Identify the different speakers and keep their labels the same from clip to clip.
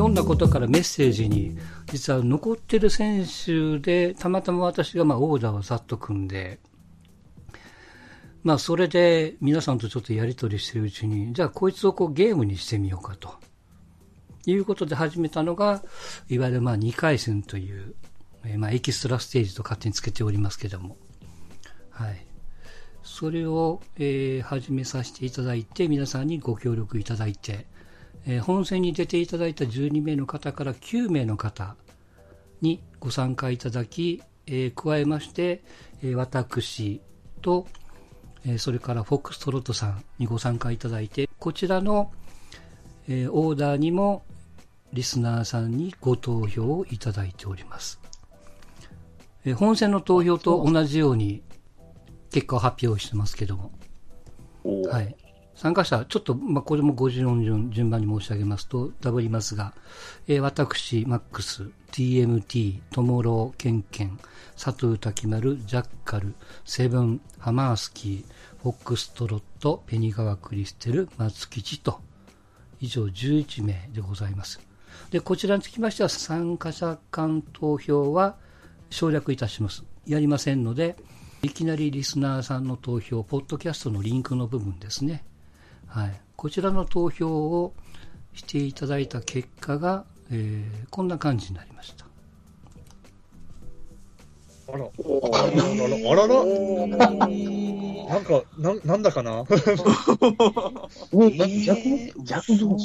Speaker 1: ひょんなことからメッセージに、実は残ってる選手で、たまたま私がまあオーダーをざっと組んで、まあそれで皆さんとちょっとやり取りしてるうちに、じゃあこいつをこうゲームにしてみようかと。いうことで始めたのが、いわゆるまあ2回戦という、えー、まあエキストラステージと勝手につけておりますけども。はい。それを、えー、始めさせていただいて、皆さんにご協力いただいて、えー、本戦に出ていただいた12名の方から9名の方にご参加いただき、えー、加えまして、えー、私と、えー、それからフォックストロットさんにご参加いただいて、こちらの、えー、オーダーにもリスナーさんにご投票をいただいております。えー、本戦の投票と同じように結果を発表してますけども。はい。参加者、ちょっと、まあ、これも54順順番に申し上げますと、ダブりますが、えー、私、マックス、TMT、トモロー、ケンケン、佐藤滝丸、ジャッカル、セブン、ハマースキー、フォックストロット、ペニガワクリステル、松吉と、以上11名でございます。で、こちらにつきましては、参加者間投票は省略いたします。やりませんので、いきなりリスナーさんの投票、ポッドキャストのリンクの部分ですね。はい、こちらの投票をしていただいた結果が、えー、こんな感じになりました。
Speaker 2: あら、あらら、あらら、なんか、ななんだか な？
Speaker 3: 逆、逆ど
Speaker 1: う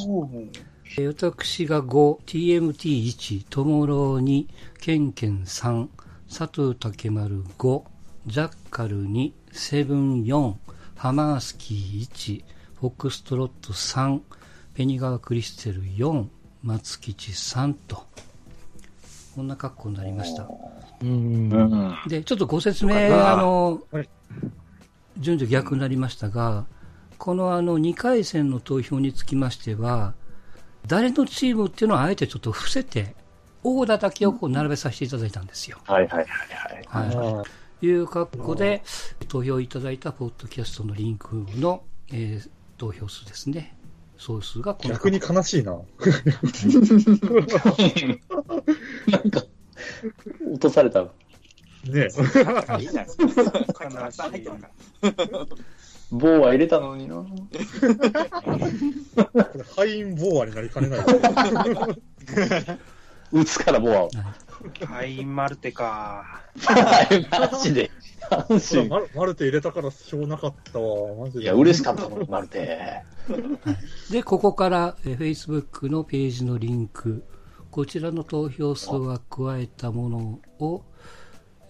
Speaker 1: 私が5、TMT1、トモロー2、ケンケン3、佐藤竹丸5、ジャッカル2、セブン4、ハマースキー1、フォックストロット3、ペニガークリステル4、松吉3と、こんな格好になりました。で、ちょっとご説明、あの、順序逆になりましたが、このあの2回戦の投票につきましては、誰のチームっていうのはあえてちょっと伏せて、オーダーだけをこう並べさせていただいたんですよ。
Speaker 3: はいはいはいはい。
Speaker 1: はい、いう格好で、投票いただいたポッドキャストのリンクの、えー、投票数ですね。総数がこ
Speaker 2: の逆に悲しいな。
Speaker 3: なんか、落とされた。ね
Speaker 2: え。いいじゃ
Speaker 3: 棒は入れたのにな。こ
Speaker 2: れ、敗因ボアになりかねない。
Speaker 3: 打つからボアを。
Speaker 4: 敗因マルテか。
Speaker 3: マジで。
Speaker 2: 阪マルマルテ入れたからしょうなかったわ。マジで。
Speaker 3: いや、嬉しかったもん、マルテ。
Speaker 1: で、ここからえ Facebook のページのリンク、こちらの投票数は加えたものを、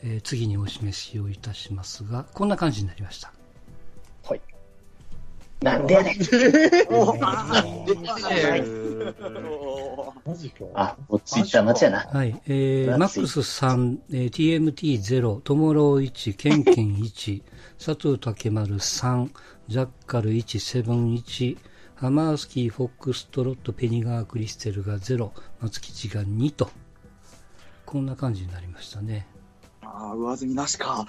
Speaker 1: えー、次にお示しをいたしますが、こんな感じになりました。
Speaker 3: はい。なんでやねん。マジか。あ、落ち着いた街やな。
Speaker 1: はい。えー、マックス3、えー、TMT0、トモロー1、ケンケン1、佐藤竹丸3、ジャッカル1、セブン1、ハマースキー、フォックストロット、ペニガー、クリステルが0、松吉が2と、こんな感じになりましたね。
Speaker 4: ああ、上積みなしか。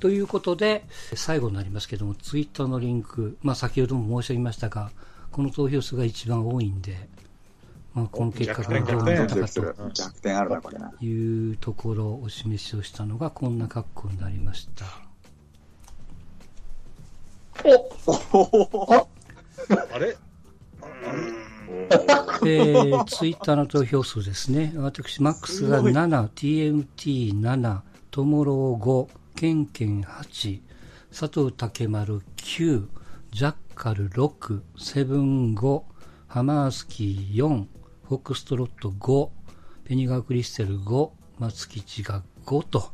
Speaker 1: ということで、最後になりますけども、ツイッターのリンク、まあ先ほども申し上げましたが、この投票数が一番多いんで、まあ、この結果がどうなったかというところをお示しをしたのがこんな格好になりました。
Speaker 2: おあれ
Speaker 1: えー、ツイッターの投票数ですね。私、マックスが7、TMT7、トモロー5、ケンケン8、佐藤竹丸9、ジャッカル6、セブン5、ハマースキー4、フォックストロット5、ペニガークリステル5、松吉が5と。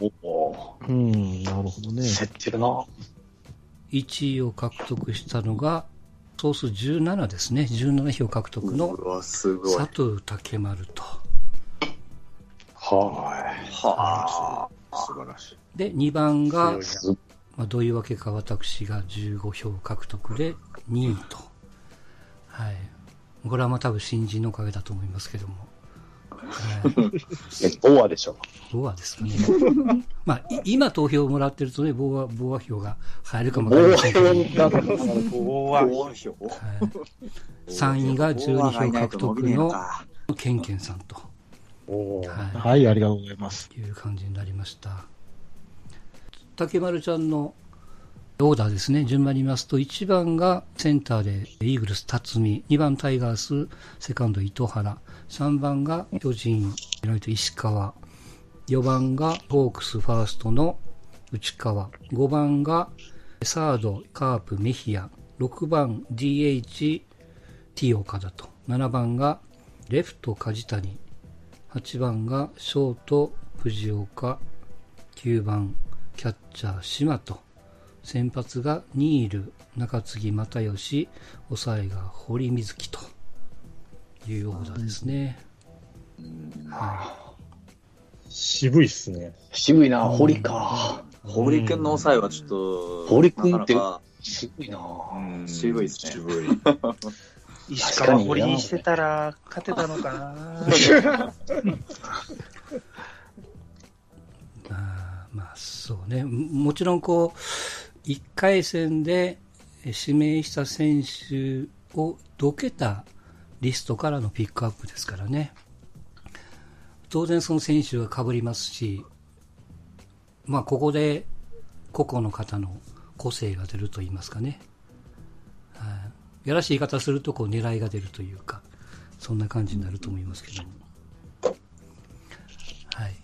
Speaker 3: おお。
Speaker 5: うん、なるほどね。
Speaker 3: 競ってるな。
Speaker 1: 1位を獲得したのが、総数17ですね。17票獲得の佐藤竹丸と。
Speaker 3: はい。
Speaker 4: はあ。素晴らしい。
Speaker 1: で、2番が、まあ、どういうわけか私が15票獲得で2位と。はい。これはまあ多分新人のおかげだと思いますけども。はい
Speaker 3: え、ボアでしょ。
Speaker 1: ボアですかね。まあ、い今投票をもらってるとね、ボア、ボア票が入るかもわかりません
Speaker 3: ボア
Speaker 2: 票。
Speaker 1: 3位が12票獲得の
Speaker 4: か。
Speaker 1: ケンケンさんと、は
Speaker 5: はい、ありがとうございます。
Speaker 1: い、いう感じになりました。竹丸ちゃんのオーダーですね、順番に言いますと、1番がセンターでイーグルス辰巳、2番タイガース、セカンド糸原、3番が巨人、ライト石川、4番がホークスファーストの内川、5番がサードカープメヒア、6番 DH T 岡田と、7番がレフト梶谷、8番がショート藤岡、9番キャッチャー島と、先発がニール、中継ぎ又吉、抑えが堀水木というオーダーですね。
Speaker 2: 渋いっすね。
Speaker 3: 渋いな、堀か。
Speaker 4: 堀君の抑えはちょっと、
Speaker 3: 堀君って
Speaker 4: なかなか
Speaker 3: 渋いな。
Speaker 4: うん渋いですね。
Speaker 2: 渋い。
Speaker 6: 石川堀にしてたら勝てたのかな。
Speaker 1: あ まあそうね、もちろんこう、1回戦で指名した選手をどけたリストからのピックアップですからね。当然その選手は被りますし、まあここで個々の方の個性が出ると言いますかね。やらしい言い方するとこう狙いが出るというか、そんな感じになると思いますけども。はい。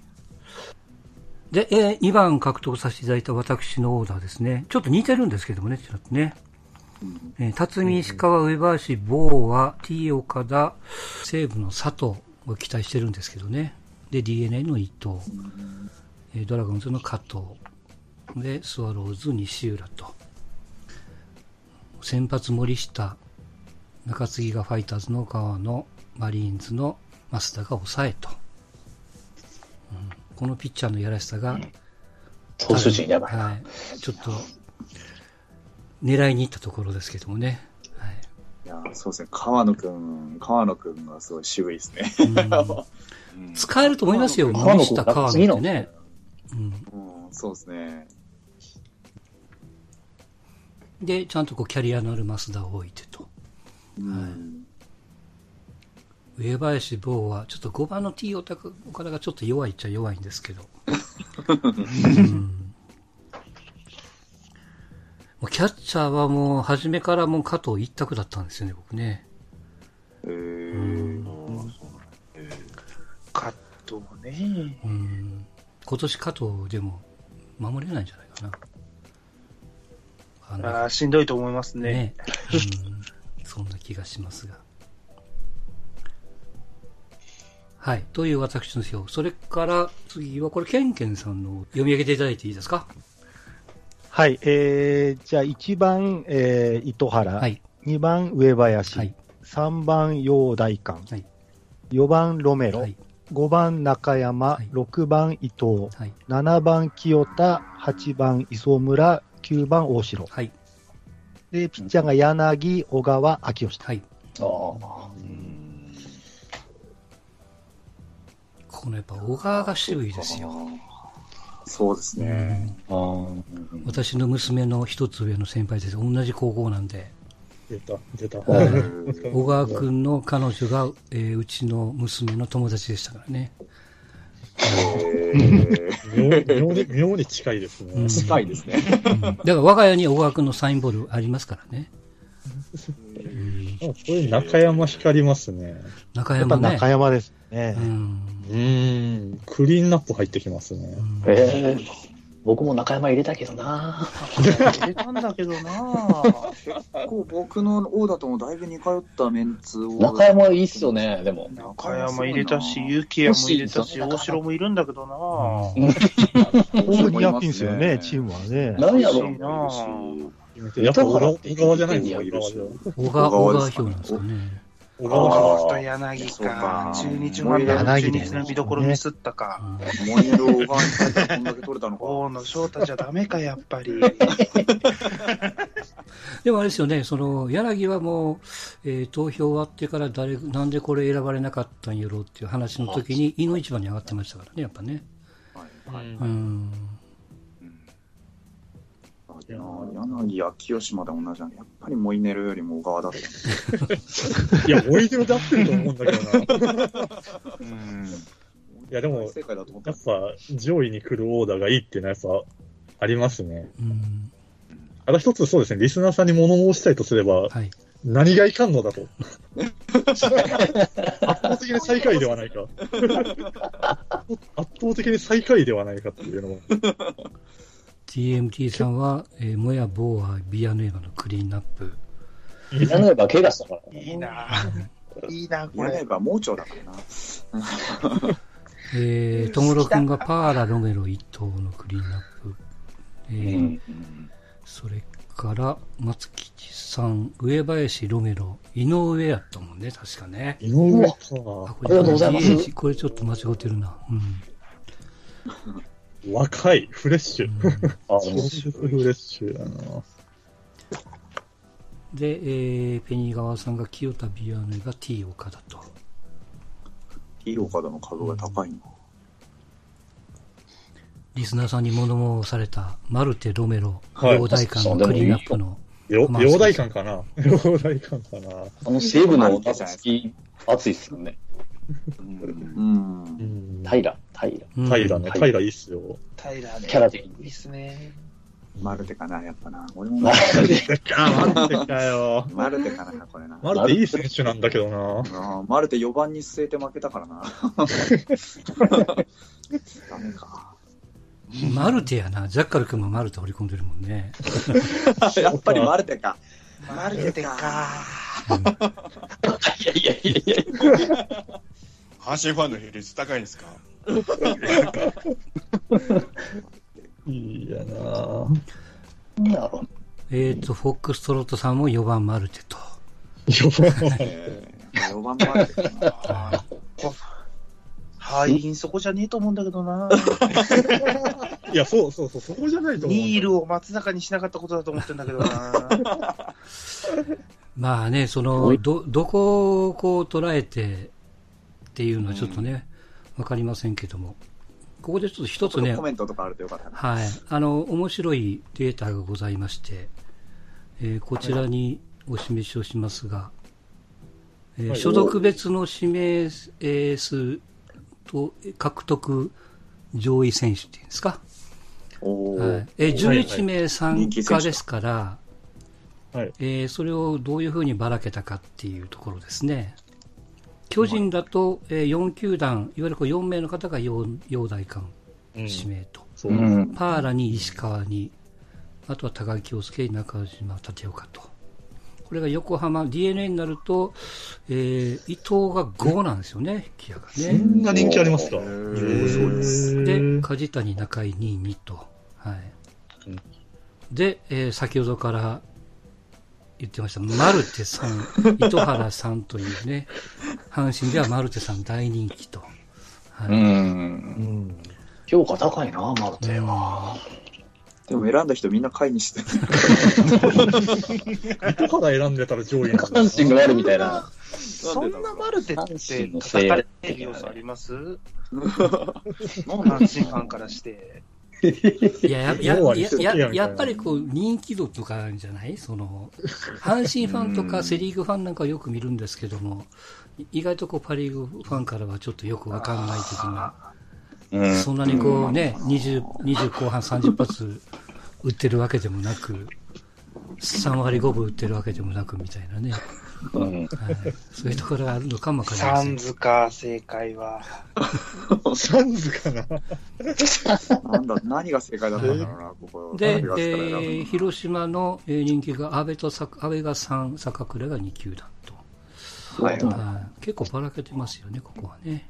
Speaker 1: で、えー2番獲得させていただいた私のオーダーですね。ちょっと似てるんですけどもね、ちょっとね。えー辰巳、石川、上林、坊は T 岡田、西武の佐藤を期待してるんですけどね。で、DNA の伊藤、えードラゴンズの加藤、で、スワローズ西浦と。先発森下、中継ぎがファイターズの川野、マリーンズの増田が抑えと。うんこのピッチャーのやらしさが、
Speaker 3: 投手陣やばいな。
Speaker 1: はい。ちょっと、狙いに行ったところですけどもね。はい。
Speaker 4: いや、そうですね。川野くん、川野くんがすごい渋いですね。
Speaker 1: うん 使えると思いますよ、森下、川野ってね。うん。
Speaker 4: うん、そうですね。
Speaker 1: で、ちゃんとこう、キャリアのある増田を置いてと。
Speaker 4: うん。
Speaker 1: 上林坊は、ちょっと5番の T 岡田がちょっと弱いっちゃ弱いんですけど。うんもうキャッチャーはもう、初めからもう加藤一択だったんですよね、僕ね。
Speaker 4: えー、
Speaker 6: カットもね。
Speaker 1: うん今年加藤でも守れないんじゃないかな。あの
Speaker 6: ああ、しんどいと思いますね。
Speaker 1: ね、うん、そんな気がしますが。はい。という私の表。それから次はこれ、ケンケンさんの読み上げていただいていいですか？
Speaker 5: はい、えー、じゃあ1番、えー、糸原、
Speaker 1: はい。
Speaker 5: 2番上林、
Speaker 1: はい。
Speaker 5: 3番陽大館、
Speaker 1: はい。
Speaker 5: 4番ロメロ、
Speaker 1: はい。
Speaker 5: 5番中山、
Speaker 1: はい
Speaker 5: 6番伊藤、
Speaker 1: はい。
Speaker 5: 7番清田、8番磯村、9番大城。
Speaker 1: はい。
Speaker 5: で、ピッチャーが柳、小川、秋吉と。
Speaker 1: はい。
Speaker 3: ああ。
Speaker 1: このやっぱ小川が渋いですよ。
Speaker 4: そうですね。
Speaker 3: ああ。
Speaker 1: 私の娘の一つ上の先輩です。同じ高校なんで。
Speaker 2: 出た、出た。
Speaker 1: 小川くんの彼女が、えーうちの娘の友達でしたからね。
Speaker 2: 妙妙に、妙に近いですね。
Speaker 1: うん
Speaker 4: 近いですね。
Speaker 1: うんだから我が家に小川くんのサインボールありますからね。
Speaker 2: あこれ中山光りますね。
Speaker 1: 中山ね。
Speaker 5: やっぱ中山ですね。
Speaker 1: うん。
Speaker 2: うん。クリーンナップ入ってきますね。
Speaker 3: え僕も中山入れたけどな。
Speaker 6: 入れたんだけどな
Speaker 4: 結構僕のオーダーともだいぶ似通ったメンツを。
Speaker 3: 中山いいっすよね、でも。
Speaker 6: 中山入れたし、結城も入れたし、大城もいるんだけどな
Speaker 5: オールニアピンですよね、チームはね。
Speaker 3: 何やろ
Speaker 6: 欲しいな
Speaker 2: やっぱ小川じゃないんですか、小川じゃ。
Speaker 1: 小川、小川票なんですかね。
Speaker 2: 小川じゃ
Speaker 6: あと柳か
Speaker 4: か。
Speaker 6: 中日もあったら中日の見どころミスったか。
Speaker 4: モニエル小川に入ったらこんだけ取れたのか。
Speaker 6: 大野翔太じゃダメか、やっぱり。
Speaker 1: でもあれですよね、その柳はもう、えー投票終わってから誰、なんでこれ選ばれなかったんやろうっていう話の時に、井の一番に上がってましたからね、やっぱね。
Speaker 4: はいはい。
Speaker 1: うん。
Speaker 4: あいや柳や清島で同じなんで、やっぱりモイネロよりも小川だった。
Speaker 2: いや、おいでるで合ってると思うんだけどな。
Speaker 4: うん。
Speaker 2: いやでも
Speaker 4: 正解だと思った
Speaker 2: やっぱ、上位に来るオーダーがいいっていうのはやっぱ、ありますね。
Speaker 1: うん。
Speaker 2: あと一つそうですね、リスナーさんに物申したいとすれば、
Speaker 1: はい。
Speaker 2: 何がいかんのだと。圧倒的に最下位ではないか。圧倒的に最下位ではないかっていうのも。
Speaker 1: TMT さんは、えー、モヤ・ボーア、ビアヌエバのクリーンナップ。
Speaker 3: ビラノエバ怪我したからね。
Speaker 6: いいなぁ。いいなぁ、これ。
Speaker 4: やれば盲腸だからな。
Speaker 1: えー、トムロ君がパーラ・ロメロ一頭のクリーンナップ。えー
Speaker 3: うん。
Speaker 1: それから、松吉さん、上林、ロメロ、井上やったもんね、確かね。
Speaker 2: 井上か。
Speaker 1: あ
Speaker 3: りがとうございます
Speaker 1: これちょっと間違ってるな。うん。
Speaker 2: 若い、フレッシュ。
Speaker 3: あ、
Speaker 2: 超
Speaker 3: でも
Speaker 2: フレッシュだな。
Speaker 1: で、えー、ペニー川さんが清田ビアヌエが T 岡田と。
Speaker 4: ヒーローカードの株が高いな。
Speaker 1: リスナーさんに物申された、マルテ・ロメロ、
Speaker 2: はい
Speaker 1: 両大館のクリーンナップの、
Speaker 2: 両大館かな両大館かな
Speaker 3: あの西武の夏好き、熱いっすよね。
Speaker 4: うん。
Speaker 2: うん。
Speaker 3: 平、平。
Speaker 1: うん
Speaker 2: 平ね、平いいっすよ。
Speaker 6: タイラーね。
Speaker 3: キャラ的に
Speaker 6: いいっすね。
Speaker 4: マルテかな、やっぱな。俺も
Speaker 3: まあ
Speaker 2: あ、マルテかよ。
Speaker 4: マルテかな、これな。
Speaker 2: マルテいい選手なんだけどな。
Speaker 4: マルテ4番に据えて負けたからな。ダメか。
Speaker 1: マルテやな。ジャッカル君もマルテ掘り込んでるもんね。
Speaker 4: やっぱりマルテか。
Speaker 6: マルテか。
Speaker 3: いやいやいやいや。
Speaker 7: 阪神ファンの比率高いんですか？
Speaker 2: いいやな
Speaker 1: えっ、と、フォックストロットさんも4番マルテと。
Speaker 4: えー、4番マルテかな。
Speaker 6: 敗因そこじゃねえと思うんだけどな。
Speaker 2: いや、そうそうそう、そこじゃないと思う。
Speaker 6: ニールを松坂にしなかったことだと思ってんだけどな。
Speaker 1: まあね、その、ど、どこをこう捉えてっていうのはちょっとね、わ、かりませんけども。ここでちょっと一つね
Speaker 4: コ、メントとかあるとよかったな。
Speaker 1: はい。あの、面白いデータがございまして、えーこちらにお示しをしますが、えー
Speaker 2: はい
Speaker 1: 所属別の指名えー数と獲得上位選手っていうんですか？はい、えー11名参加ですから、
Speaker 2: はい
Speaker 1: えーそれをどういうふうにばらけたかっていうところですね。巨人だと、えー4球団、いわゆるこう4名の方が陽陽大館
Speaker 2: うん
Speaker 1: 指名と、
Speaker 2: そうう。
Speaker 3: ん。
Speaker 1: パーラに石川に、あとは高木京介、中島立岡と。これが横浜、DNA になると、えー伊藤が5なんですよね、ギアが
Speaker 2: そ
Speaker 1: ね。
Speaker 2: んな人気ありますか？
Speaker 4: です
Speaker 1: で、梶谷、中井、2、2と。はい
Speaker 2: うん。
Speaker 1: で、えー先ほどから言ってました、マルテさん、糸原さんというね、阪神ではマルテさん大人気と。はい。
Speaker 3: うん。
Speaker 5: うん。
Speaker 3: 評価高いな、マルテは。
Speaker 4: でも選んだ人みんな下位にしてる。
Speaker 2: 糸原選んでたら上位な
Speaker 3: 阪神がやるみたいな。
Speaker 6: そんなマルテって叩かれてる要素あります？阪神ファンからして。
Speaker 1: いや、や、や、や、やっぱりこう、人気度とかあるんじゃない？その、阪神ファンとかセリーグファンなんかはよく見るんですけども、意外とこう、パリーグファンからはちょっとよくわかんない的な、
Speaker 3: うん。
Speaker 1: そんなにこうね、20、20後半30発打ってるわけでもなく、3割5分打ってるわけでもなくみたいなね、
Speaker 3: うん。
Speaker 1: はい、そういうところがあるのかもわかりま
Speaker 6: サ
Speaker 1: せん
Speaker 6: ン。ズか、正解は。
Speaker 2: サンズかな？
Speaker 4: なんだ、何が正解だったんだろうな、ここ。
Speaker 1: で、えー、広島のえー人気が安倍とさ安倍が3、坂倉が2球団と。
Speaker 4: はいはい。
Speaker 1: はい、結構ばらけてますよね、ここはね。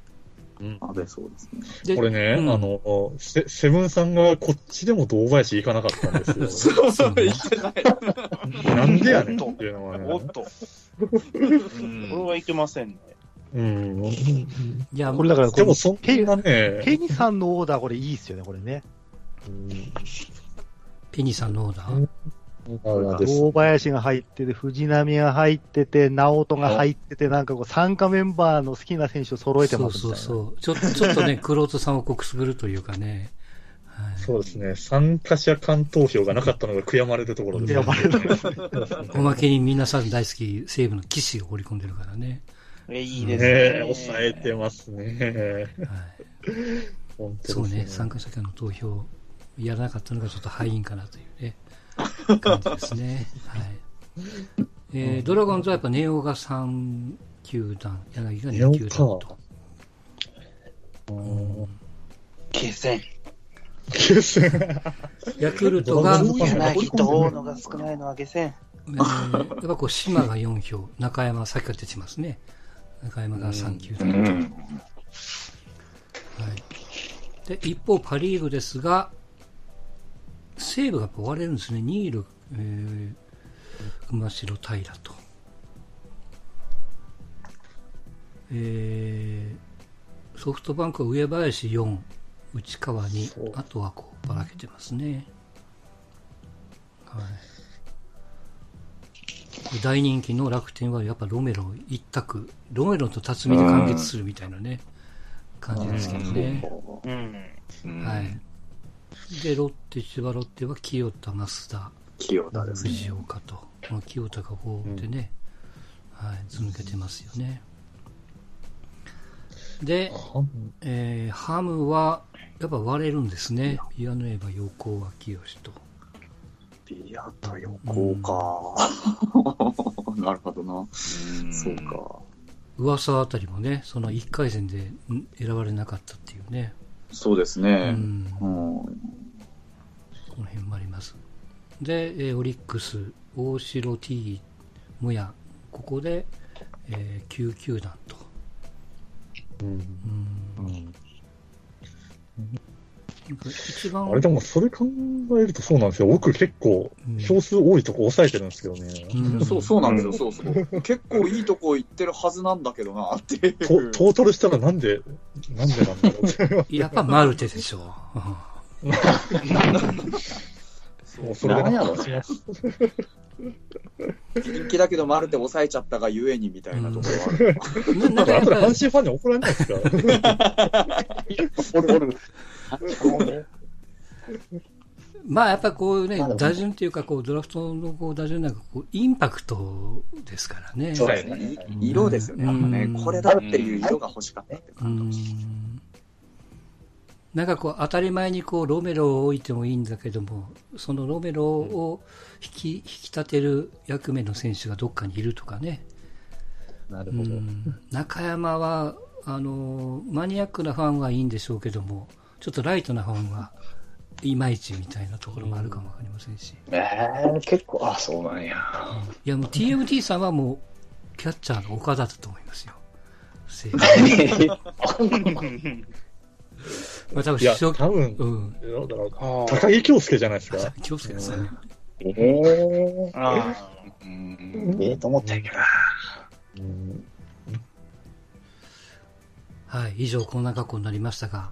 Speaker 4: 安倍そうですね。
Speaker 1: で
Speaker 2: これね、
Speaker 1: うん
Speaker 2: あの、セセブンさんがこっちでも堂林行かなかったんですよ。
Speaker 1: そうね
Speaker 2: なんでやねんっていうのはね。
Speaker 6: おっと。これはいけませんね。
Speaker 2: うん。
Speaker 1: いや、
Speaker 5: これだから、
Speaker 2: でもそんなね、
Speaker 5: ケニさんのオーダー、これいいっすよね、これね。
Speaker 2: うん
Speaker 1: ペニーさんのオーダー？
Speaker 5: 大林が入ってて、藤波が入ってて、直人が入ってて、なんかこう、参加メンバーの好きな選手を揃えてます
Speaker 1: そう
Speaker 5: みたいな。
Speaker 1: そうそう。ちょ ちょっとね、クロートさんをこくすぐるというかね。はい、
Speaker 2: そうですね。参加者間投票がなかったのが悔やまれるところです、ね。
Speaker 5: 悔やまれる
Speaker 1: おまけに皆さん大好き西武の騎士が織り込んでるからね。
Speaker 6: え、いいです
Speaker 2: ね抑えてますね。
Speaker 1: はい、
Speaker 2: ね。
Speaker 1: そうね、参加者間の投票やらなかったのがちょっと敗因かなというね、感じですね。はい。えー、ドラゴンズはやっぱネオが3球団、柳が2球団と。
Speaker 6: 決戦。
Speaker 2: 決戦。
Speaker 1: ヤクルトが、え
Speaker 6: 柳と大野が少ないのは下戦。
Speaker 1: ー、やっぱこう、島が4票、中山、さっきから出てますね。中山が3球団と。はい。で、一方、パリーグですが、西武がやっぱ割れるんですね。ニール、えー、熊代平と。えー、ソフトバンクは上林4、内川2、あとはこうばらけてますね。はい。大人気の楽天はやっぱロメロ一択。ロメロと辰巳で完結するみたいなね、感じですけどね。
Speaker 6: うん。
Speaker 1: はい。で、ロッテ、千葉ロッテは清田、増田、
Speaker 4: 清田ですね。
Speaker 1: 藤岡と。まあ、清田がこうでね、はい、ず抜けてますよね。で、えーハムは、やっぱ割れるんですね。ピアノエヴァ横脇清と。
Speaker 4: ビアタ横か。なるほどな。そうか。
Speaker 1: 噂あたりもね、その1回戦でん選ばれなかったっていうね。
Speaker 4: そうです
Speaker 1: う
Speaker 4: ね。
Speaker 1: ん。
Speaker 4: うん。
Speaker 1: この辺もあります。で、えーオリックス、大城 T、ムヤ、ここで、えー9球団と。
Speaker 2: うん
Speaker 1: うんなんか一番、
Speaker 2: あれでもそれ考えるとそうなんですよ。僕結構
Speaker 1: うん
Speaker 2: 票数多いとこ抑えてるんですけどね。
Speaker 1: うん
Speaker 4: そう、そうなんですよ、そうそう。結構いいとこ行ってるはずなんだけどな、って いう。
Speaker 2: トトータルしたらなんで、なんでなんだろうって。
Speaker 1: やっぱマルテでしょ う。
Speaker 2: もうそれで
Speaker 3: なんやろ
Speaker 4: 人気だけどマルテ抑えちゃったがゆえにみたいなところはある。
Speaker 1: うんななん
Speaker 2: で阪
Speaker 1: ぱ
Speaker 2: 神ファンに怒られないですか？
Speaker 3: おるおる。
Speaker 1: まあやっぱこうね
Speaker 3: まあで、も
Speaker 1: 打順っていうかこうドラフトのこう打順なんかこうインパクトですからね。
Speaker 3: そうですね。
Speaker 4: い色ですよね、
Speaker 1: うん。
Speaker 4: これだっていう色が欲しかったって
Speaker 1: う
Speaker 4: 感
Speaker 1: ん
Speaker 4: じ。
Speaker 1: なんかこう当たり前にこうロメロを置いてもいいんだけども、そのロメロを引き引き立てる役目の選手がどっかにいるとかね。う
Speaker 5: なるほど。
Speaker 1: ん中山はあのマニアックなファンはいいんでしょうけども、ちょっとライトなファンはいまいちみたいなところもあるかもわかりませんし。
Speaker 3: えー、結構、あ、そうなんや。
Speaker 1: いやもう TMT さんはもうキャッチャーの岡田だと思いますよ。正まあ多分
Speaker 2: いや、
Speaker 1: 初
Speaker 2: 多分、
Speaker 1: うん。
Speaker 2: 高木京介じゃないですか？
Speaker 1: 気をつけてくださいね。
Speaker 3: えー、
Speaker 6: あ
Speaker 7: うん
Speaker 3: ええと思ったんやけど
Speaker 1: はい、以上こんな格好になりましたが、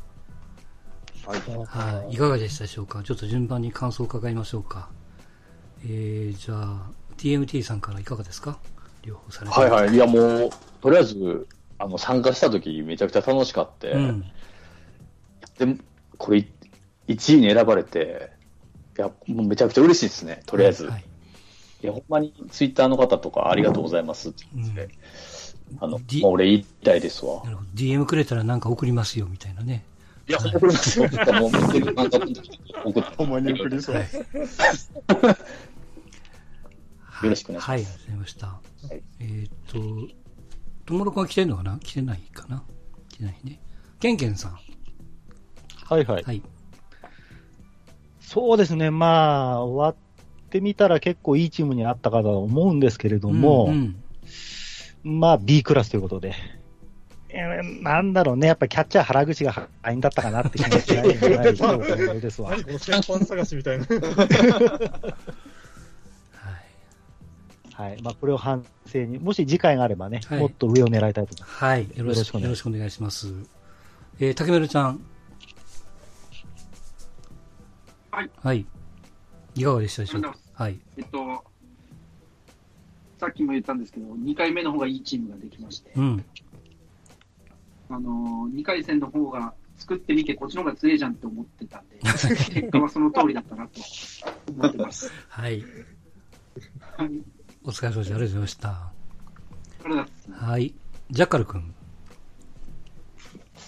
Speaker 4: はい。
Speaker 1: はい、いかがでしたでしょうか？ちょっと順番に感想を伺いましょうか。えー、じゃあ、TMT さんからいかがですか？両方されて
Speaker 3: はいはい。いや、もう、とりあえず、あの、参加した時めちゃくちゃ楽しかって、
Speaker 1: うん。
Speaker 3: で、これ、1位に選ばれて、いや、もうめちゃくちゃ嬉しいですね、とりあえず。
Speaker 1: はいい、
Speaker 3: や、ほんまにツイッターの方とかありがとうございますって言って、あの、
Speaker 1: D-
Speaker 3: まあ、俺言いたいですわ
Speaker 1: な。るほど。DM くれたらなんか送りますよ、みたいなね。
Speaker 3: いや、ほんまこれですよ。もう、見てる感覚の時に送って
Speaker 7: ほんまに送りそう。
Speaker 1: はい。
Speaker 3: よろしくお願いします
Speaker 1: はい、ありがとうございました。
Speaker 3: い
Speaker 1: えーっと、ともろくんは来てんのかな？来てないかな？来てないね。ケンケンさん。
Speaker 5: はいはい。
Speaker 1: はい。
Speaker 5: そうですね、まあ、終わってみたら結構いいチームにあったかとは思うんですけれども、
Speaker 1: うんうん
Speaker 5: まあ B クラスということで。えーなんだろうね、やっぱキャッチャー原口が敗因だったかなって気持ちないじゃない ですわ。
Speaker 2: 何この先般探しみたいな。
Speaker 1: はい。
Speaker 5: はい。まあこれを反省に、もし次回があればね、
Speaker 1: はい
Speaker 5: もっと上を狙いたいと思います。
Speaker 1: はい。よろしく、
Speaker 5: お願い
Speaker 1: よろしくお願いします。えー、竹丸ちゃん。
Speaker 8: はい。
Speaker 1: はい。いかがでしたでしょうか？はい。
Speaker 8: えっと、さっきも言ったんですけど、2回目の方がいいチームができまして、
Speaker 1: うん。
Speaker 8: あのー、2回戦の方が作ってみて、こっちの方が強いじゃんって思ってたんで、結果はその通りだったなと思ってます。
Speaker 1: はい。
Speaker 8: はい。
Speaker 1: お疲れ様です。ありがとうございましたはい。ジャッカル君。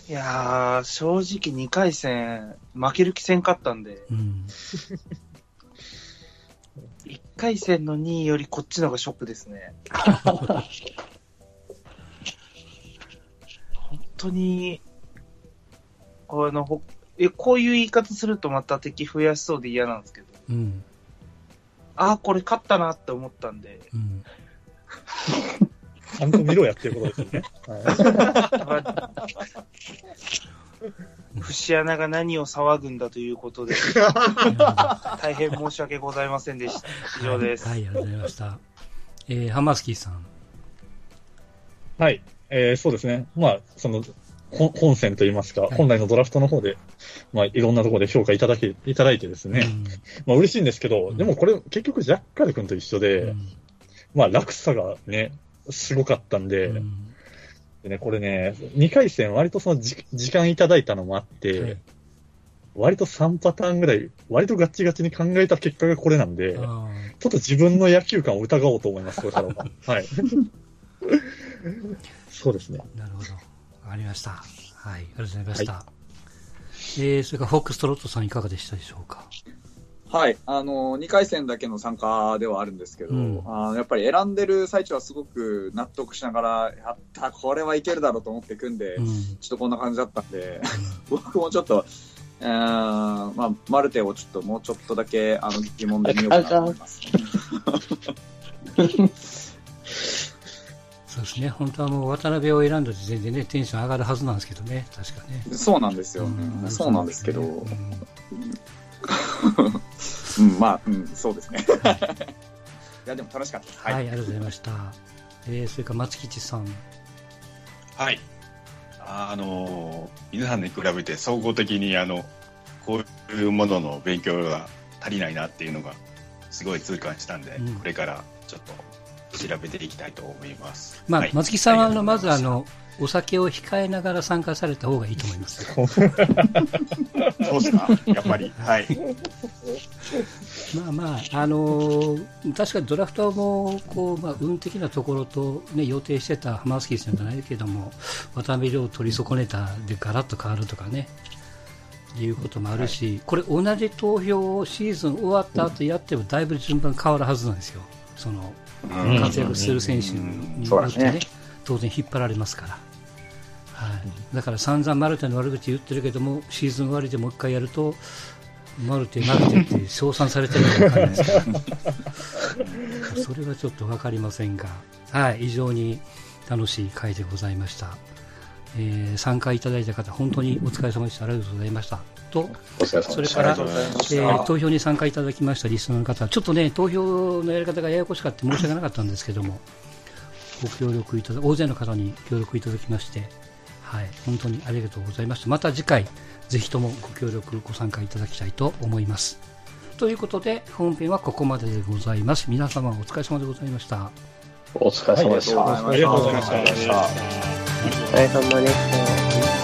Speaker 6: いやー、正直2回戦、負ける気せんかったんで、
Speaker 1: うん。
Speaker 6: 1回戦の2位よりこっちの方がショックですね。当に、あの、ほえ、こういう言い方するとまた敵増やしそうで嫌なんですけど、
Speaker 1: うん。
Speaker 6: ああ、これ勝ったなって思ったんで、
Speaker 1: うん。
Speaker 2: ちゃんと見ろやっていうことですよね。はい
Speaker 6: 節穴が何を騒ぐんだということで、大変申し訳ございませんでした。以上です。
Speaker 1: はい、はいありがとうございました。えー、ハマスキーさん。
Speaker 2: はい。えーそうですね。まあ、その、本本戦といいますか、
Speaker 1: はい。
Speaker 2: 本来のドラフトの方で、まあ、いろんなところで評価いただけ、いただいてですね、
Speaker 1: うん。
Speaker 2: まあ、嬉しいんですけど、
Speaker 1: うん。
Speaker 2: でもこれ、結局、ジャッカル君と一緒で、
Speaker 1: うん。
Speaker 2: まあ、落差がね、すごかったんで、
Speaker 1: うん。
Speaker 2: でね、これね、2回戦、割とそのじ時間いただいたのもあって、
Speaker 1: はい。
Speaker 2: 割と3パターンぐらい、割とガッチガチに考えた結果がこれなんで、ちょ
Speaker 1: あ
Speaker 2: っと自分の野球観を疑おうと思います、これからは。はい。そうですね。
Speaker 1: ーなるほど。わかりました。はい、ありがとうございました。えー、それからフォックストロットさんいかがでしたでしょうか？
Speaker 9: はい。あの、2回戦だけの参加ではあるんですけど、
Speaker 1: うん
Speaker 9: あのやっぱり選んでる最中はすごく納得しながら、やった、これはいけるだろうと思って組んで、
Speaker 1: うん。
Speaker 9: ちょっとこんな感じだったんで、僕もちょっと、えー、まあ、マルテをちょっともうちょっとだけ、あの、疑問で見ようかなと思います。
Speaker 1: そうですね。本当はもう渡辺を選んだ時点でね、テンション上がるはずなんですけどね。確かね。
Speaker 9: そうなんですよ。
Speaker 1: うん
Speaker 9: そうなんですけど、
Speaker 1: うん
Speaker 9: うん、まあ、うん、そうですね。いや、でも楽しかったです。
Speaker 1: はい、
Speaker 9: はい。
Speaker 1: ありがとうございました。えー、それから松吉さん。
Speaker 7: はい。あの、皆さんに比べて総合的に、あの、こういうものの勉強が足りないなっていうのが、すごい痛感したんで、
Speaker 1: うん
Speaker 7: これからちょっと調べていきたいと思います。
Speaker 1: まあ、
Speaker 7: はい
Speaker 1: 松木さんは、あの、
Speaker 7: り
Speaker 1: まず、あの、お酒を控えながら参加された方がいいと思います。
Speaker 7: そうですかやっぱり。はい。
Speaker 1: まあまあ、あのー確かにドラフトも、こう、まあ、運的なところと、ね、予定してたハマースキーさんじゃないけども、渡辺亮を取り損ねたでガラッと変わるとかね、いうこともあるし、これ同じ投票をシーズン終わった後やってもだいぶ順番変わるはずなんですよ。その、
Speaker 7: うん。
Speaker 1: 活躍する選手によってね、当然引っ張られますから。はい、だから散々マルテの悪口言ってるけども、シーズン終わりでもう一回やると、マルテ、マルテって称賛されてるかわかんないですけど、それはちょっとわかりませんが、はい、非常に楽しい回でございました。えー参加いただいた方、本当にお疲れ様でした。ありがとうございました。と。それから、
Speaker 7: ありがとうございました
Speaker 1: えー投票に参加いただきましたリスナーの方、ちょっとね、投票のやり方がややこしかった申し訳なかったんですけども、ご協力いただ、大勢の方に協力いただきまして、はい、本当にありがとうございました。また次回、ぜひともご協力、ご参加いただきたいと思います。ということで、本編はここまででございます。皆様お疲れ様でございました。
Speaker 3: お疲れ様で
Speaker 2: した。
Speaker 3: ありがとうございました
Speaker 10: お疲れ様でした。